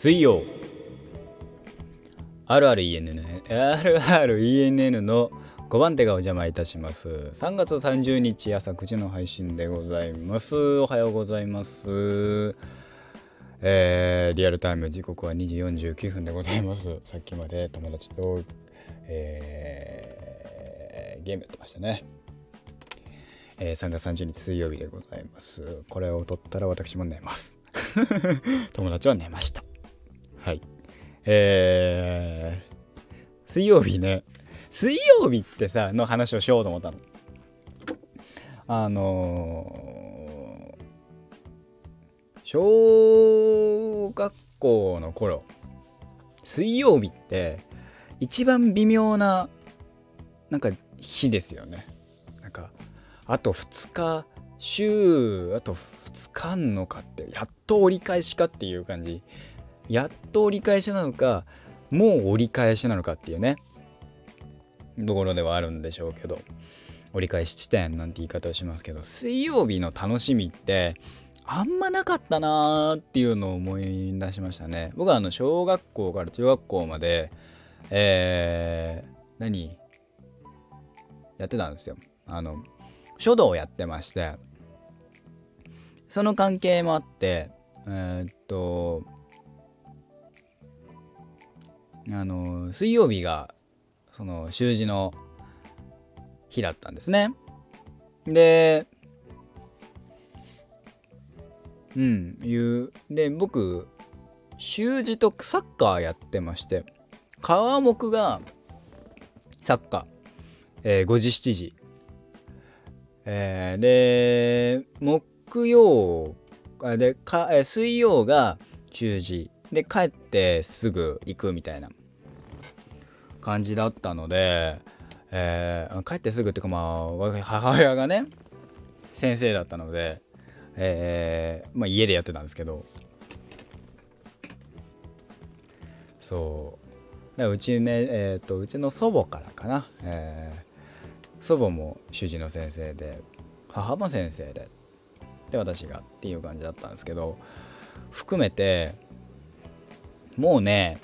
水曜。RRENN RRENN の5番手がお邪魔いたします。3月30日朝9時の配信でございます。おはようございます。えー、リアルタイム時刻は2時49分でございます。さっきまで友達と、えー、ゲームやってましたね。えー、3月30日水曜日でございます。これを撮ったら私も寝ます。友達は寝ました。はい。えー、水曜日ね。水曜日ってさの話をしようと思ったの。あのー、小学校の頃水曜日って一番微妙ななんか日ですよね。なんかあと2日週あと2日あんのかってやっと折り返しかっていう感じ。やっと折り返しなのかもう折り返しなのかっていうね。ところではあるんでしょうけど。折り返し地点なんて言い方をしますけど水曜日の楽しみってあんまなかったなーっていうのを思い出しましたね。僕はあの小学校から中学校までえー、何？やってたんですよ。あの書道をやってまして。その関係もあってえー、っとあの水曜日がその習字の日だったんですね。でうんいうで僕習字とサッカーやってまして川目がサッカー、えー、5時7時、えー、で木曜でか、え、水曜が習字。で帰ってすぐ行くみたいな。感じだったので、えー、帰ってすぐっていうかまあ母親がね先生だったので、えー、まあ、家でやってたんですけど。そう。うちねえっ、ー、とうちの祖母からかな、えー、祖母も主治の先生で母も先生でで私がっていう感じだったんですけど含めてもうね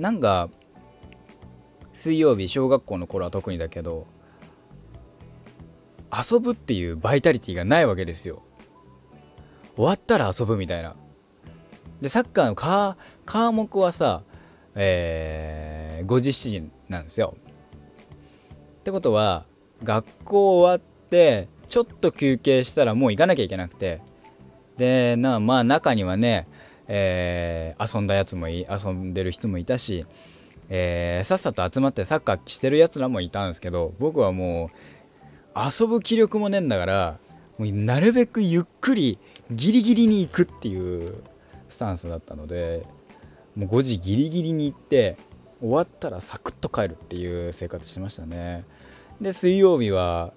なんか水曜日小学校の頃は特にだけど遊ぶっていうバイタリティがないわけですよ。終わったら遊ぶみたいな。でサッカーの科科目はさえー、5時7時なんですよ。ってことは学校終わってちょっと休憩したらもう行かなきゃいけなくて。でなまあ中にはねえー、遊んだやつもい遊んでる人もいたし、えー、さっさと集まってサッカーしてるやつらもいたんですけど僕はもう遊ぶ気力もねえんだからもうなるべくゆっくりギリギリに行くっていうスタンスだったのでもう5時ギリギリに行って終わったらサクッと帰るっていう生活してましたね。で水曜日は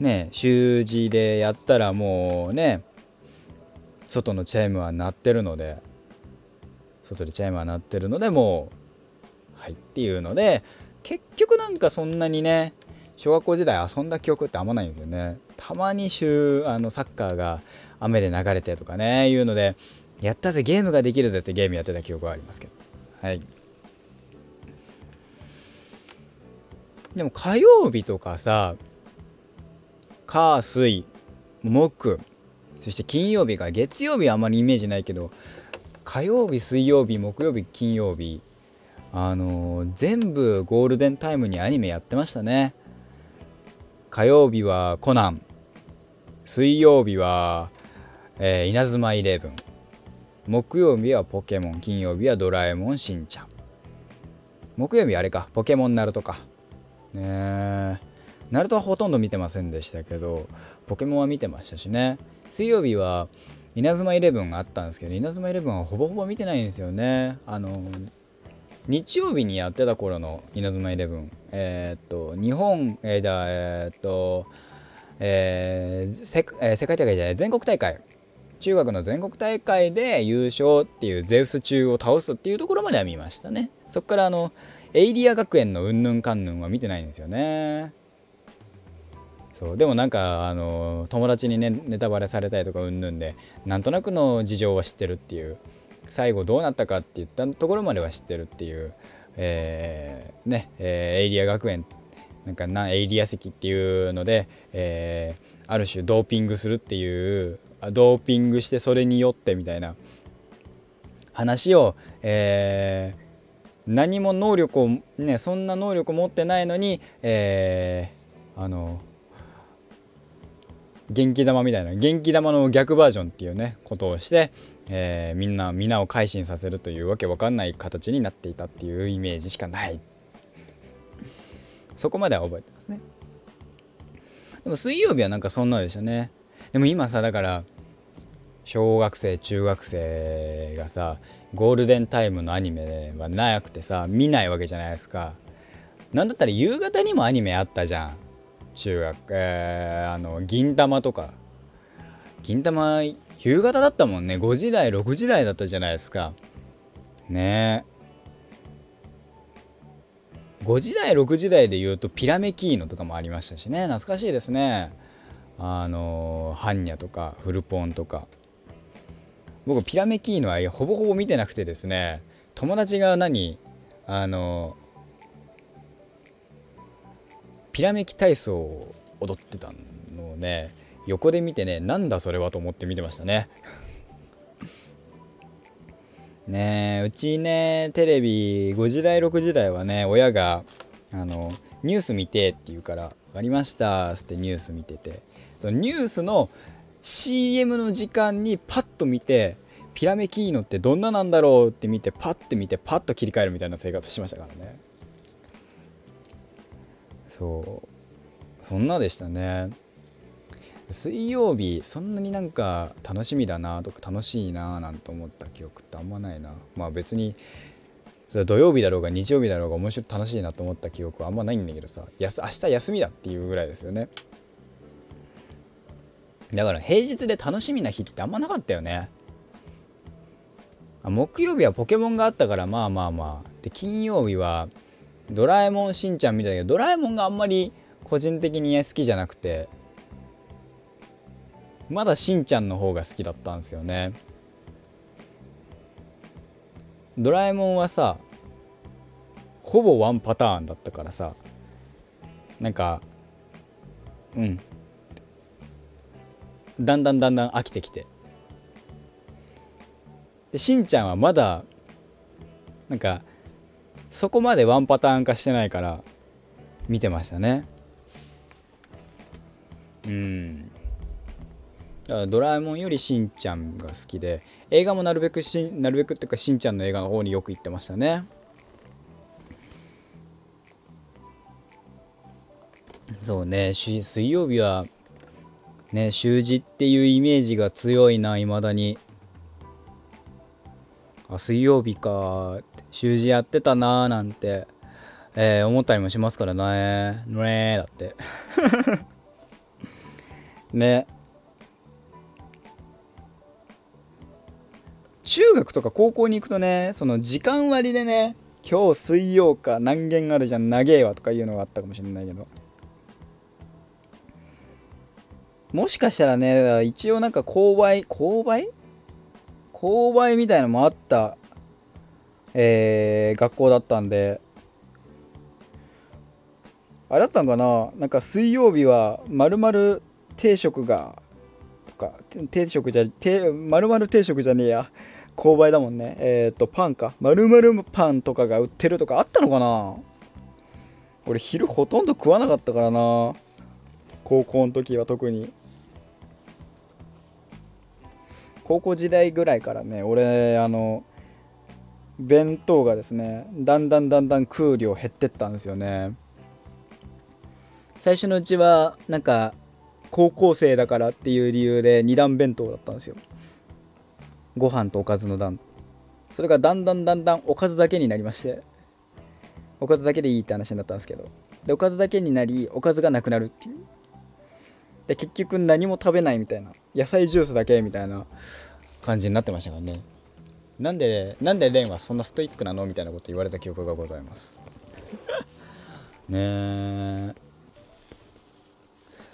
ね習字でやったらもうね外のチャイムは鳴ってるので外でチャイムは鳴ってるのでもうはいっていうので結局なんかそんなにね小学校時代遊んだ記憶ってあんまないんですよね。たまに週あのサッカーが雨で流れてとかねいうのでやったぜゲームができるぜってゲームやってた記憶はありますけど。はい。でも火曜日とかさ火水木そして金曜日が月曜日はあまりイメージないけど火曜日水曜日木曜日金曜日あのー、全部ゴールデンタイムにアニメやってましたね。火曜日はコナン水曜日は、えー、稲妻イレブン木曜日はポケモン金曜日はドラえもんしんちゃん。木曜日あれかポケモンナルトか。ねえナルトはほとんど見てませんでしたけどポケモンは見てましたしね。水曜日は稲妻イレブンがあったんですけど稲妻イレブンはほぼほぼ見てないんですよね。あの日曜日にやってた頃の稲妻イレブン。えー、っと日本えー、えー、っとえー世えー、世界大会じゃない全国大会。中学の全国大会で優勝っていうゼウス中を倒すっていうところまでは見ましたね。そっからあのエイリア学園のうんぬんかんぬんは見てないんですよね。そう。でもなんかあの友達にねネタバレされたりとかうんぬんでなんとなくの事情は知ってるっていう。最後どうなったかって言ったところまでは知ってるっていう、えー、ね、えー、エイリア学園なんかなエイリア席っていうので、えー、ある種ドーピングするっていうドーピングしてそれによってみたいな。話を、えー、何も能力をねそんな能力を持ってないのに、えー、あの元気玉みたいな元気玉の逆バージョンっていうねことをして、えー、みんな皆を改心させるというわけわかんない形になっていたっていうイメージしかない。そこまでは覚えてますね。でも水曜日はなんかそんなでしたね。でも今さだから小学生中学生がさゴールデンタイムのアニメはなくてさ見ないわけじゃないですか。なんだったら夕方にもアニメあったじゃん。中学えー、あの銀玉とか。銀玉夕方だったもんね。5時台6時台だったじゃないですか。ね。え5時台6時台で言うとピラメキーノとかもありましたしね。懐かしいですね。あのハンニャとかフルポンとか。僕ピラメキーノはほぼほぼ見てなくてですね。友達が何あのピラメキ体操を踊ってたのをね横で見てねなんだそれはと思って見てましたね。ねうちねテレビ5時台6時台はね親があのニュース見てって言うから「分かりました」っつってニュース見てて。ニュースの CM の時間にパッと見てピラメキーノってどんななんだろうって見てパッて見てパッと切り替えるみたいな生活しましたからね。そう。そんなでしたね。水曜日そんなになんか楽しみだなとか楽しいななんて思った記憶ってあんまないな。まあ別にそれ土曜日だろうが日曜日だろうが面白い楽しいなと思った記憶はあんまないんだけどさ明日休みだっていうぐらいですよね。だから平日で楽しみな日ってあんまなかったよね。木曜日はポケモンがあったからまあまあまあ。で金曜日はドラえもんしんちゃんみたいだけどドラえもんがあんまり個人的に好きじゃなくてまだしんちゃんの方が好きだったんですよね。ドラえもんはさほぼワンパターンだったからさなんかうん。だんだんだんだん飽きてきて。でしんちゃんはまだなんかそこまでワンパターン化してないから見てましたね。うん。だからドラえもんよりしんちゃんが好きで映画もなるべくしなるべくっていうかしんちゃんの映画の方によく行ってましたね。そうね水曜日はね習字っていうイメージが強いないまだに。あ水曜日か。習字やってたなーなんて、えー、思ったりもしますからね。ねだって。ね。中学とか高校に行くとねその時間割でね今日水曜か何件あるじゃん長えわとかいうのがあったかもしれないけど。もしかしたらね一応なんか購買購買購買みたいのもあった、えー、学校だったんで、あれだったんかな？なんか水曜日はまるまる定食が、とか、定食じゃ、まるまる定食じゃねえや。購買だもんね。えっ、と、パンか。まるまるパンとかが売ってるとかあったのかな？俺昼ほとんど食わなかったからな。高校の時は特に。高校時代ぐらいからね俺あの弁当がですねだんだんだんだん食う量減ってったんですよね。最初のうちはなんか高校生だからっていう理由で2段弁当だったんですよ。ご飯とおかずの段。それがだんだんだんだんおかずだけになりましておかずだけでいいって話になったんですけど。でおかずだけになりおかずがなくなるっていう。で結局何も食べないみたいな。野菜ジュースだけみたいな感じになってましたからね。なんでなんでレンはそんなストイックなの？みたいなこと言われた記憶がございます。ね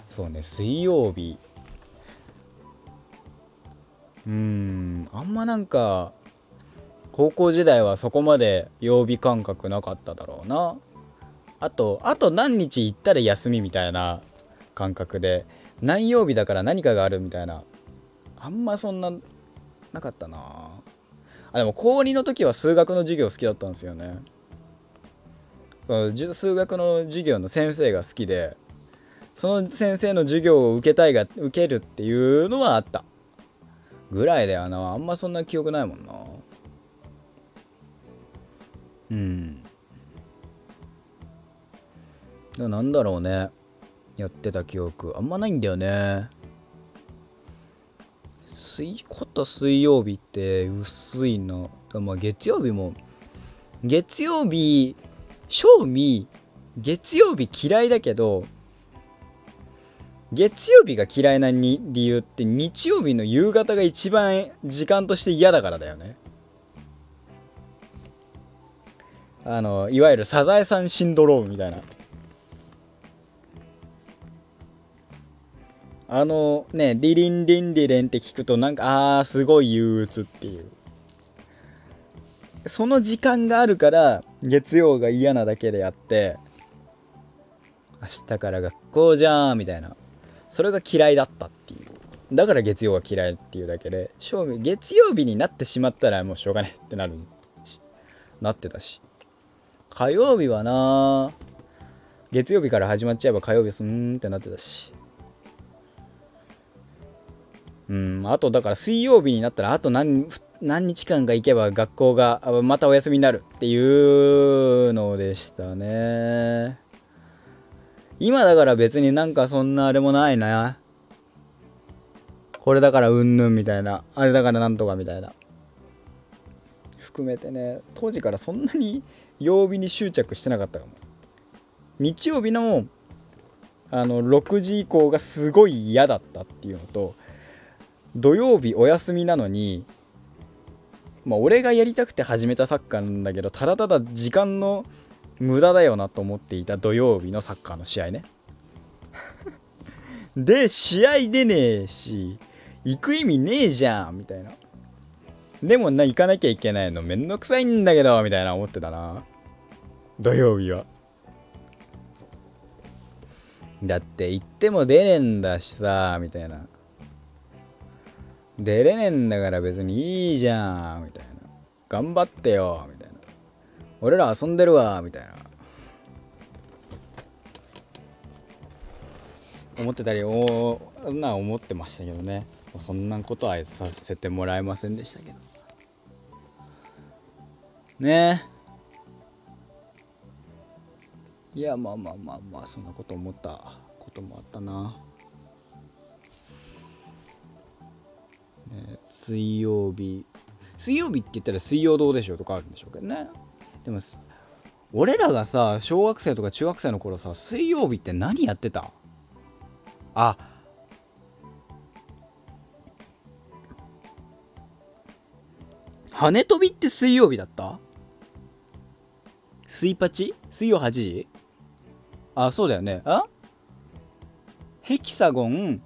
そうね水曜日。うーんあんまなんか高校時代はそこまで曜日感覚なかっただろうな。あとあと何日行ったら休みみたいな感覚で何曜日だから何かがあるみたいなあんまそんななかったなあでも高2の時は数学の授業好きだったんですよね。数学の授業の先生が好きでその先生の授業を受けたいが受けるっていうのはあった。ぐらいだよな。あんまそんな記憶ないもんな。うん。なんだろうね。やってた記憶。あんまないんだよね。水こと水曜日って薄いなまあ月曜日も月曜日正味月曜日嫌いだけど月曜日が嫌いな理由って日曜日の夕方が一番時間として嫌だからだよね。あのいわゆるサザエさんシンドロームみたいな。あのねディリンディンディレンって聞くとなんかあーすごい憂鬱っていう。その時間があるから月曜が嫌なだけであって明日から学校じゃんみたいな。それが嫌いだったっていう。だから月曜が嫌いっていうだけで正味月曜日になってしまったらもうしょうがねってなるしなってたし。火曜日はな月曜日から始まっちゃえば火曜日すんってなってたし。うんあとだから水曜日になったらあと何何日間か行けば学校がまたお休みになるっていうのでしたね。今だから別になんかそんなあれもないな。これだからうんぬんみたいな。あれだからなんとかみたいな。含めてね当時からそんなに曜日に執着してなかったかも。日曜日のあの6時以降がすごい嫌だったっていうのと土曜日お休みなのにまあ俺がやりたくて始めたサッカーなんだけどただただ時間の無駄だよなと思っていた土曜日のサッカーの試合ね。で試合出ねえし行く意味ねえじゃんみたいな。でもな行かなきゃいけないのめんどくさいんだけどみたいな思ってたな。土曜日は。だって行っても出ねえんだしさみたいな出れねえんだから別にいいじゃん。みたいな。頑張ってよ。みたいな。俺ら遊んでるわ。みたいな。思ってたりおな思ってましたけどね。そんなことはさせてもらえませんでしたけど。ね。えいやまあまあまあまあそんなこと思ったこともあったな。水曜日。水曜日って言ったら水曜どうでしょうとかあるんでしょうけどね。でも俺らがさ小学生とか中学生の頃さ水曜日って何やってた？あ。羽飛びって水曜日だった？水パチ水曜8時？あそうだよね。あ？ヘキサゴン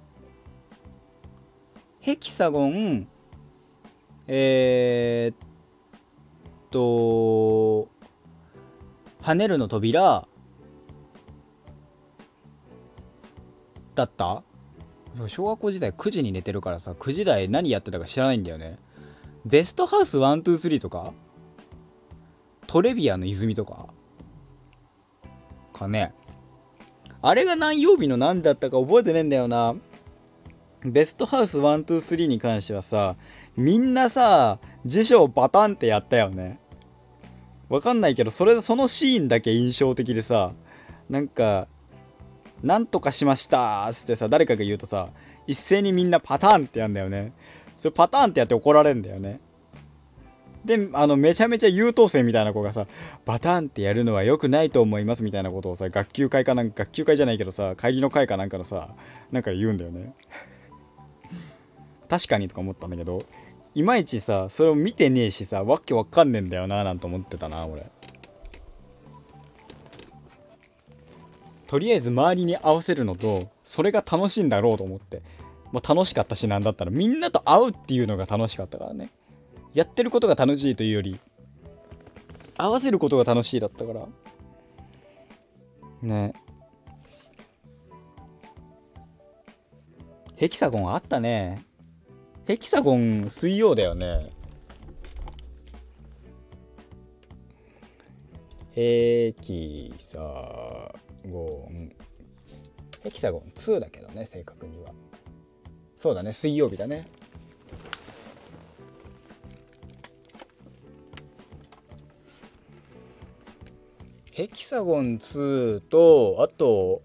ヘキサゴンえー、っと跳ねるの扉だった？小学校時代9時に寝てるからさ9時台何やってたか知らないんだよね。ベストハウス123とか？トレビアの泉とか？かね。あれが何曜日の何だったか覚えてねえんだよな。ベストハウス123に関してはさみんなさ辞書をバタンってやったよね。わかんないけどそれそのシーンだけ印象的でさなんか「なんとかしました」っつってさ誰かが言うとさ一斉にみんなパターンってやんだよね。それパターンってやって怒られるんだよね。であのめちゃめちゃ優等生みたいな子がさバターンってやるのは良くないと思いますみたいなことをさ学級会かなんか学級会じゃないけどさ会議の会かなんかのさなんか言うんだよね。確かにとか思ったんだけどいまいちさそれを見てねえしさわけわかんねえんだよななんて思ってたな俺。とりあえず周りに合わせるのとそれが楽しいんだろうと思って、まあ、楽しかったしなんだったらみんなと会うっていうのが楽しかったからね。やってることが楽しいというより合わせることが楽しいだったから。ね。ヘキサゴンあったね。ヘキサゴン水曜だよね。ヘキサゴンヘキサゴン2だけどね正確には。そうだね水曜日だね。ヘキサゴン2とあと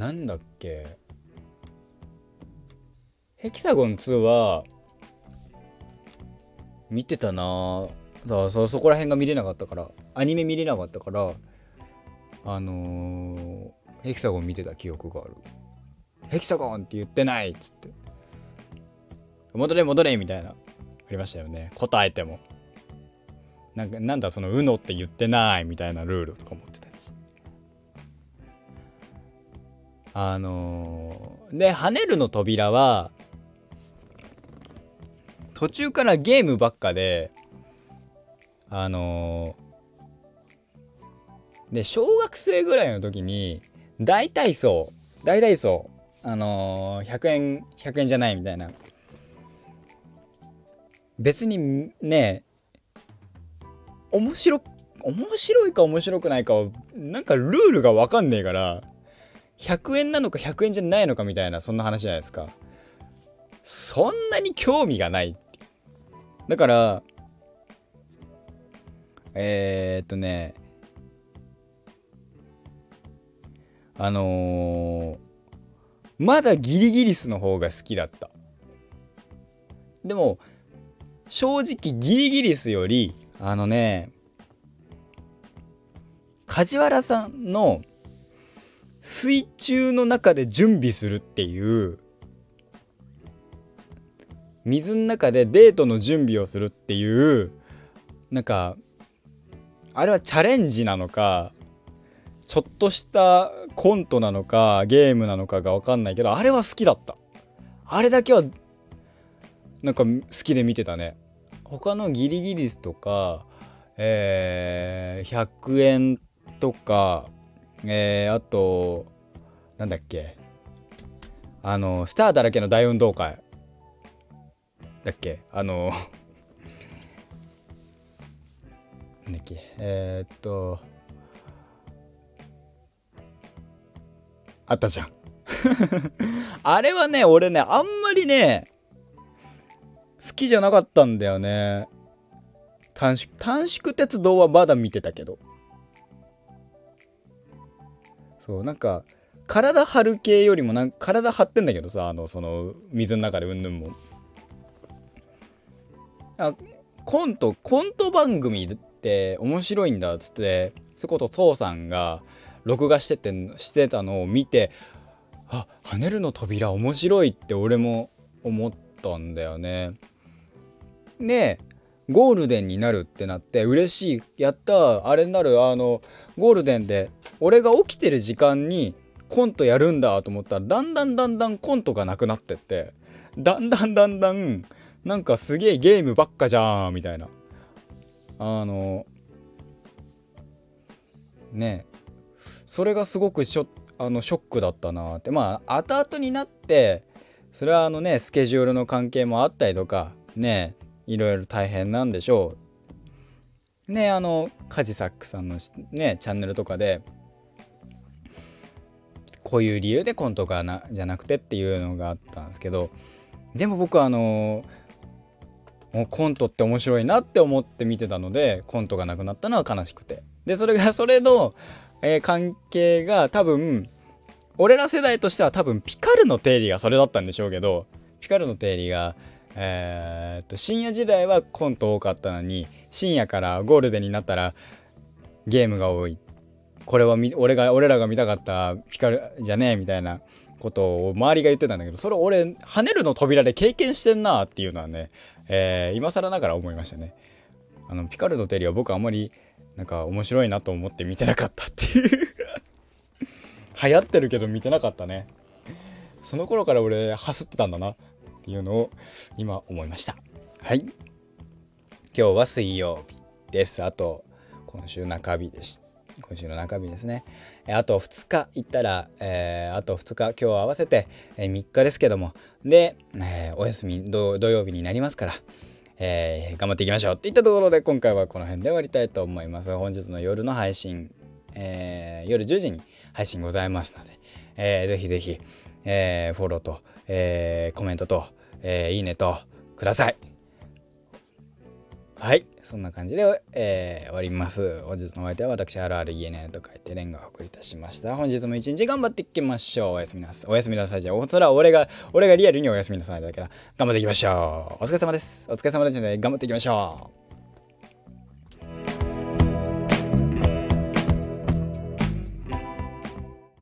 なんだっけ？ヘキサゴン2は見てたな。さそそこら辺が見れなかったからアニメ見れなかったからあのー、ヘキサゴン見てた記憶がある。ヘキサゴンって言ってないっつって。戻れ戻れみたいなありましたよね。答えても。なんかなんだその「うの」って言ってないみたいなルールとか持あのー、で「跳ねるの扉」は途中からゲームばっかであのー、で小学生ぐらいの時に大体そう大体そうあのー、100円100円じゃないみたいな。別にね面白面白いか面白くないかなんかルールが分かんねえから100円なのか100円じゃないのかみたいなそんな話じゃないですか。そんなに興味がない。だからえー、っとねあのー、まだギリギリスの方が好きだった。でも正直ギリギリスよりあのね梶原さんの水中の中で準備するっていう水の中でデートの準備をするっていうなんかあれはチャレンジなのかちょっとしたコントなのかゲームなのかが分かんないけどあれは好きだった。あれだけはなんか好きで見てたね他のギリギリスとか、えー、100円とか、えー、あとなんだっけ。あのスターだらけの大運動会。だっけ。あの なんだっけ。えー、っとあったじゃん。あれはね俺ねあんまりね好きじゃなかったんだよね。短縮短縮鉄道はまだ見てたけど。そうなんか体張る系よりもなんか体張ってんだけどさあのその水の中でうんぬんも。あコントコント番組って面白いんだっつってそこと父さんが録画しててしてたのを見てあ跳ねるの扉面白いって俺も思ったんだよね。でゴールデンになるってなって嬉しい。やったあれになる。あのゴールデンで俺が起きてる時間にコントやるんだと思ったらだんだんだんだんコントがなくなってってだんだんだんだんなんかすげえゲームばっかじゃんみたいな。あのねそれがすごくショあのショックだったなって。まあ後々になってそれはあのねスケジュールの関係もあったりとかねいろいろ大変なんでしょう。ねあのカジサックさんのねチャンネルとかでこういう理由でコントがなじゃなくてっていうのがあったんですけどでも僕はあのもうコントって面白いなって思って見てたのでコントがなくなったのは悲しくてでそれが それの、えー、関係が多分俺ら世代としては多分ピカルの定理がそれだったんでしょうけどピカルの定理がえー、っと深夜時代はコント多かったのに深夜からゴールデンになったらゲームが多い。これは俺が俺らが見たかったピカルじゃねえみたいなことを周りが言ってたんだけどそれ俺跳ねるの扉で経験してんなっていうのはね、えー、今更ながら思いましたね。あのピカルのテリは僕あんまりなんか面白いなと思って見てなかったっていう。流行ってるけど見てなかったね。その頃から俺走ってたんだな。っていうのを今思いました。はい。今日は水曜日です。あと今週中日でした今週の中日ですね。あと2日行ったら、えー、あと2日今日合わせて、えー、3日ですけども。で、えー、お休み土曜日になりますからえー、頑張っていきましょう。っていったところで今回はこの辺で終わりたいと思います。本日の夜の配信、えー、夜10時に配信ございますので、えー、ぜひぜひ、えー、フォローと、えー、コメントと、えー、いいねとください。はい。そんな感じで、えー、終わります。本日のお相手は私あるある ENN と書いてレンガを送りいたしました。本日も一日頑張っていきましょう。おやすみなさい。おやすみなさいじゃあそれは俺が俺がリアルにおやすみなさいだけど頑張っていきましょう。お疲れ様です。お疲れ様です。ので頑張っていきましょう。